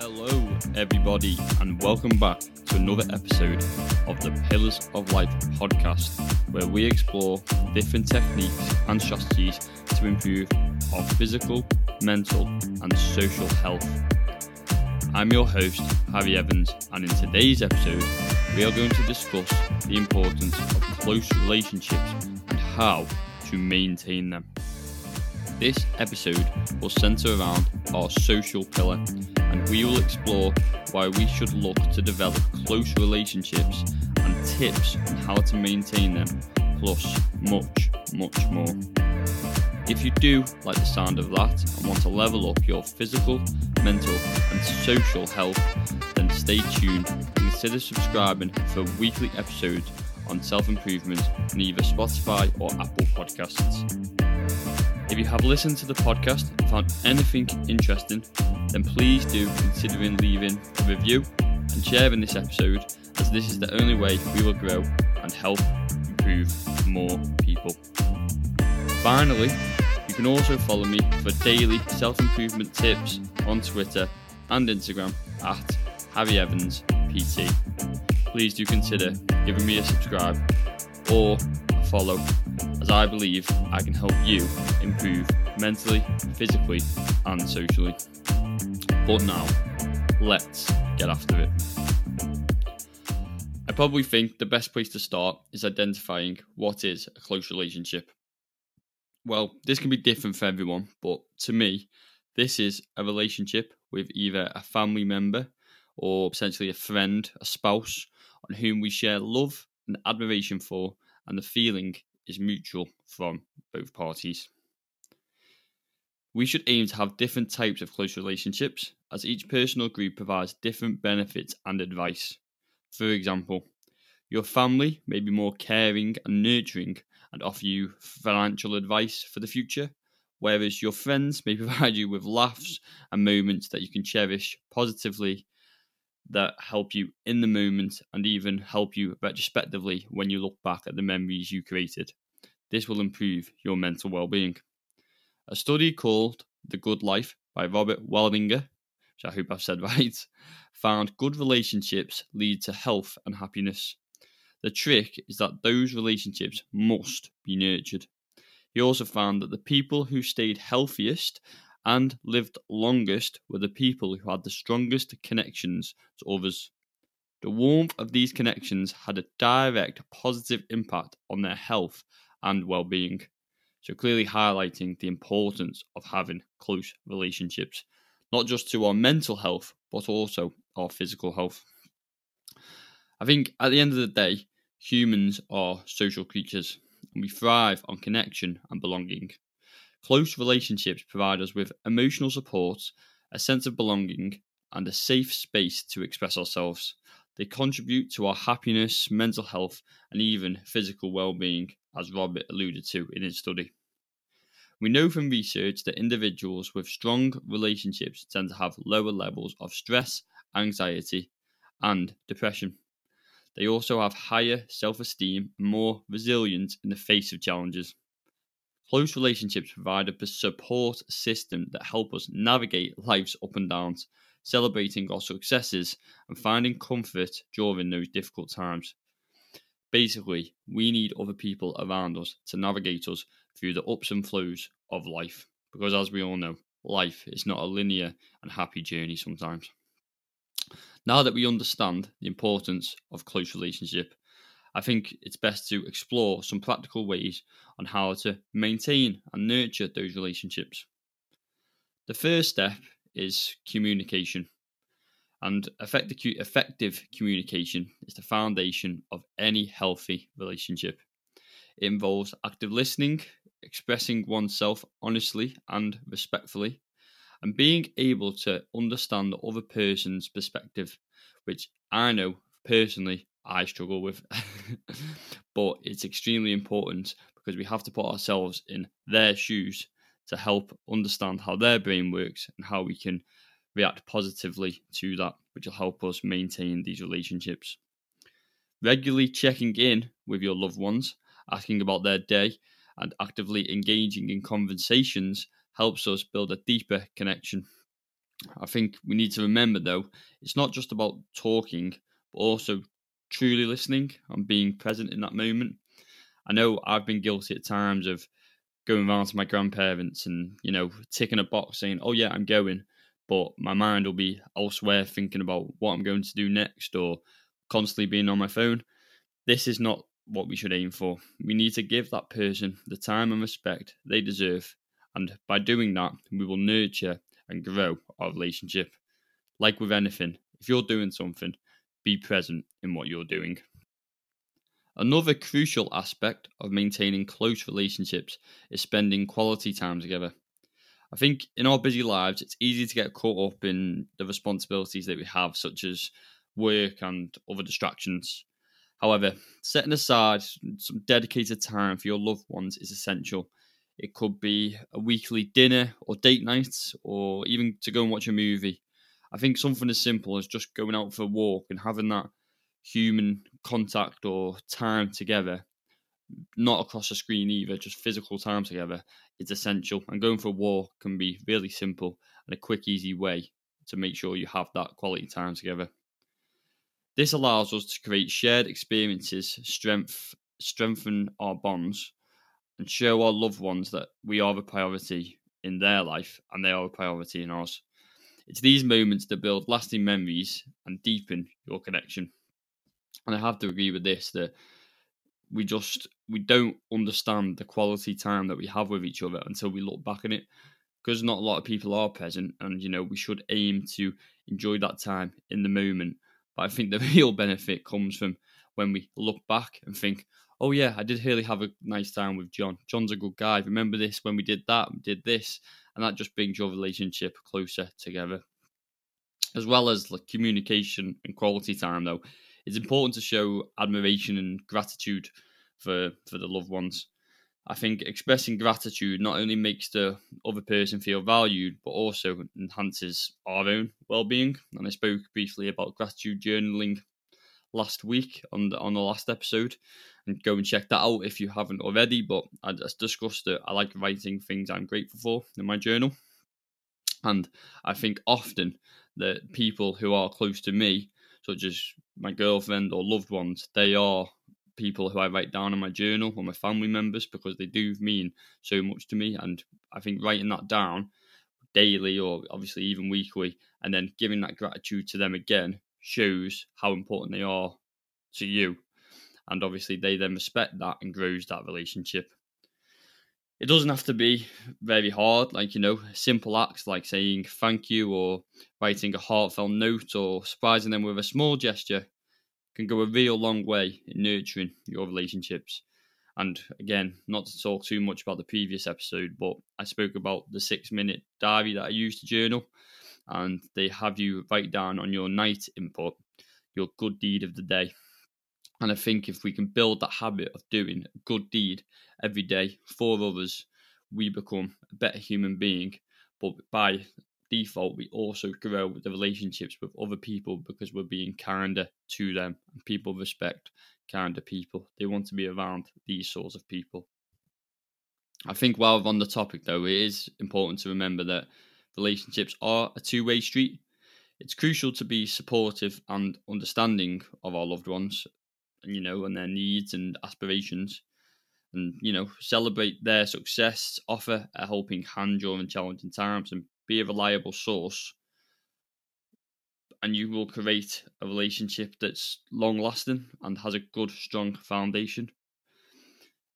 Hello, everybody, and welcome back to another episode of the Pillars of Life podcast, where we explore different techniques and strategies to improve our physical, mental, and social health. I'm your host, Harry Evans, and in today's episode, we are going to discuss the importance of close relationships and how to maintain them. This episode will centre around our social pillar, and we will explore why we should look to develop close relationships and tips on how to maintain them, plus much, much more. If you do like the sound of that and want to level up your physical, mental, and social health, then stay tuned and consider subscribing for weekly episodes on self improvement on either Spotify or Apple Podcasts. If you have listened to the podcast and found anything interesting, then please do consider leaving a review and sharing this episode, as this is the only way we will grow and help improve more people. Finally, you can also follow me for daily self improvement tips on Twitter and Instagram at Harry Evans PT. Please do consider giving me a subscribe or a follow as I believe I can help you improve mentally, physically, and socially. But now, let's get after it. I probably think the best place to start is identifying what is a close relationship. Well, this can be different for everyone, but to me, this is a relationship with either a family member or potentially a friend, a spouse, on whom we share love and admiration for, and the feeling is mutual from both parties. We should aim to have different types of close relationships, as each personal group provides different benefits and advice. For example, your family may be more caring and nurturing and offer you financial advice for the future, whereas your friends may provide you with laughs and moments that you can cherish positively that help you in the moment and even help you retrospectively when you look back at the memories you created. This will improve your mental well being. A study called The Good Life by Robert Waldinger, which I hope I've said right, found good relationships lead to health and happiness. The trick is that those relationships must be nurtured. He also found that the people who stayed healthiest and lived longest were the people who had the strongest connections to others. The warmth of these connections had a direct positive impact on their health and well being. So, clearly highlighting the importance of having close relationships, not just to our mental health, but also our physical health. I think at the end of the day, humans are social creatures and we thrive on connection and belonging. Close relationships provide us with emotional support, a sense of belonging, and a safe space to express ourselves. They contribute to our happiness, mental health, and even physical well being, as Robert alluded to in his study. We know from research that individuals with strong relationships tend to have lower levels of stress, anxiety, and depression. They also have higher self esteem and more resilience in the face of challenges. Close relationships provide a support system that help us navigate life's up and downs, celebrating our successes and finding comfort during those difficult times. Basically, we need other people around us to navigate us through the ups and flows of life, because as we all know, life is not a linear and happy journey sometimes. Now that we understand the importance of close relationship, I think it's best to explore some practical ways on how to maintain and nurture those relationships. The first step is communication. And effective, communication is the foundation of any healthy relationship. It involves active listening, expressing oneself honestly and respectfully, and being able to understand the other person's perspective, which I know personally I struggle with. but it's extremely important because we have to put ourselves in their shoes to help understand how their brain works and how we can react positively to that, which will help us maintain these relationships. Regularly checking in with your loved ones, asking about their day, and actively engaging in conversations helps us build a deeper connection. I think we need to remember though, it's not just about talking, but also truly listening and being present in that moment. I know I've been guilty at times of going around to my grandparents and, you know, ticking a box saying, oh, yeah, I'm going. But my mind will be elsewhere thinking about what I'm going to do next or constantly being on my phone. This is not what we should aim for. We need to give that person the time and respect they deserve. And by doing that, we will nurture and grow our relationship. Like with anything, if you're doing something, be present in what you're doing. Another crucial aspect of maintaining close relationships is spending quality time together. I think in our busy lives, it's easy to get caught up in the responsibilities that we have, such as work and other distractions. However, setting aside some dedicated time for your loved ones is essential. It could be a weekly dinner or date night, or even to go and watch a movie. I think something as simple as just going out for a walk and having that human contact or time together, not across a screen either, just physical time together, is essential. And going for a walk can be really simple and a quick, easy way to make sure you have that quality time together. This allows us to create shared experiences, strength, strengthen our bonds, and show our loved ones that we are a priority in their life and they are a priority in ours. It's these moments that build lasting memories and deepen your connection and I have to agree with this that we just we don't understand the quality time that we have with each other until we look back on it because not a lot of people are present and you know we should aim to enjoy that time in the moment but i think the real benefit comes from when we look back and think oh yeah i did really have a nice time with john. John's a good guy. Remember this when we did that we did this. And that just brings your relationship closer together. As well as like communication and quality time though it's important to show admiration and gratitude for for the loved ones. I think expressing gratitude not only makes the other person feel valued, but also enhances our own well-being. And I spoke briefly about gratitude journaling last week on the on the last episode, and go and check that out if you haven't already. But I just discussed that I like writing things I'm grateful for in my journal, and I think often that people who are close to me such as my girlfriend or loved ones, they are people who I write down in my journal or my family members because they do mean so much to me. And I think writing that down daily or obviously even weekly and then giving that gratitude to them again shows how important they are to you. And obviously, they then respect that and grows that relationship it doesn't have to be very hard, like, you know, simple acts like saying thank you or writing a heartfelt note or surprising them with a small gesture can go a real long way in nurturing your relationships. And again, not to talk too much about the previous episode, but I spoke about the six minute diary that I use to journal, and they have you write down on your night input your good deed of the day. And I think if we can build that habit of doing a good deed every day for others, we become a better human being. But by default, we also grow the relationships with other people because we're being kinder to them. And people respect kinder people. They want to be around these sorts of people. I think while we're on the topic, though, it is important to remember that relationships are a two way street. It's crucial to be supportive and understanding of our loved ones and you know, and their needs and aspirations. And, you know, celebrate their success, offer a helping hand during challenging times, and be a reliable source. And you will create a relationship that's long lasting and has a good, strong foundation.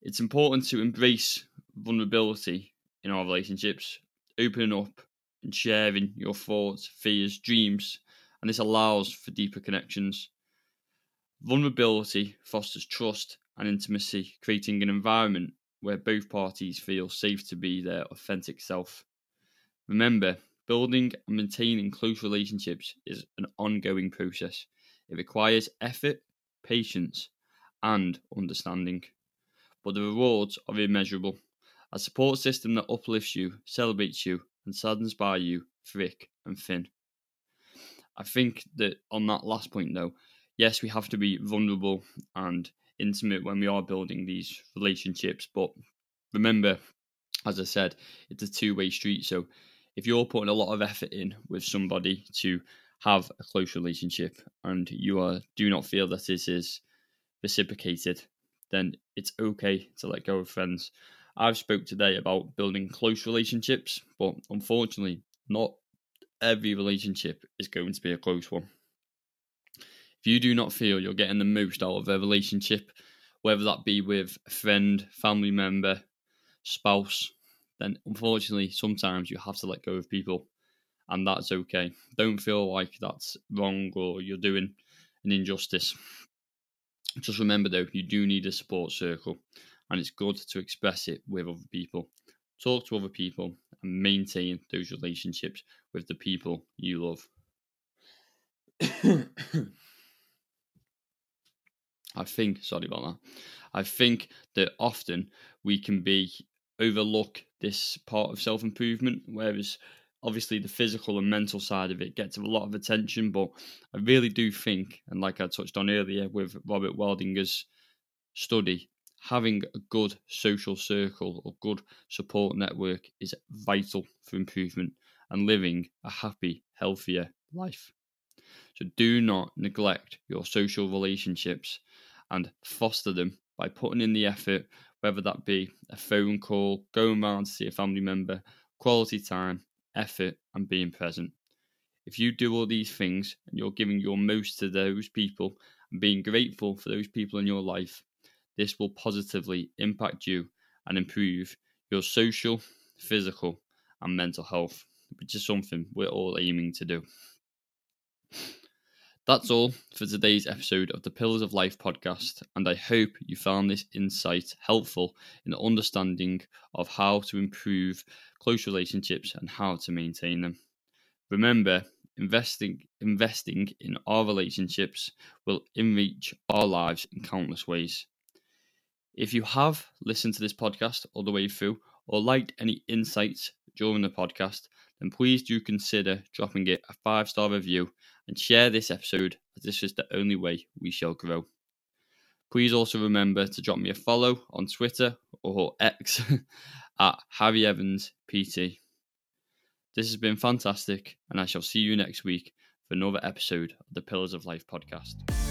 It's important to embrace vulnerability in our relationships, opening up and sharing your thoughts, fears, dreams, and this allows for deeper connections. Vulnerability fosters trust and intimacy, creating an environment where both parties feel safe to be their authentic self. Remember, building and maintaining close relationships is an ongoing process. It requires effort, patience, and understanding. But the rewards are immeasurable. A support system that uplifts you, celebrates you, and saddens by you thick and thin. I think that on that last point, though, yes, we have to be vulnerable and intimate when we are building these relationships. But remember, as I said, it's a two way street. So if you're putting a lot of effort in with somebody to have a close relationship and you are do not feel that this is reciprocated, then it's okay to let go of friends. I've spoke today about building close relationships, but unfortunately, not every relationship is going to be a close one. If you do not feel you're getting the most out of a relationship, whether that be with a friend, family member, spouse, then unfortunately sometimes you have to let go of people and that's okay. Don't feel like that's wrong or you're doing an injustice. Just remember though, you do need a support circle and it's good to express it with other people. Talk to other people and maintain those relationships with the people you love. I think, sorry about that. I think that often we can be overlook this part of self improvement, whereas obviously the physical and mental side of it gets a lot of attention. But I really do think, and like I touched on earlier with Robert Waldinger's study, having a good social circle or good support network is vital for improvement and living a happy, healthier life. So do not neglect your social relationships and foster them by putting in the effort, whether that be a phone call, going round to see a family member, quality time, effort, and being present. If you do all these things and you're giving your most to those people and being grateful for those people in your life, this will positively impact you and improve your social, physical, and mental health, which is something we're all aiming to do. That's all for today's episode of the Pillars of Life podcast, and I hope you found this insight helpful in understanding of how to improve close relationships and how to maintain them. Remember, investing investing in our relationships will enrich our lives in countless ways. If you have listened to this podcast all the way through or liked any insights during the podcast, then please do consider dropping it a five star review and share this episode as this is the only way we shall grow. Please also remember to drop me a follow on Twitter or X at Harry Evans PT. This has been fantastic, and I shall see you next week for another episode of the Pillars of Life podcast.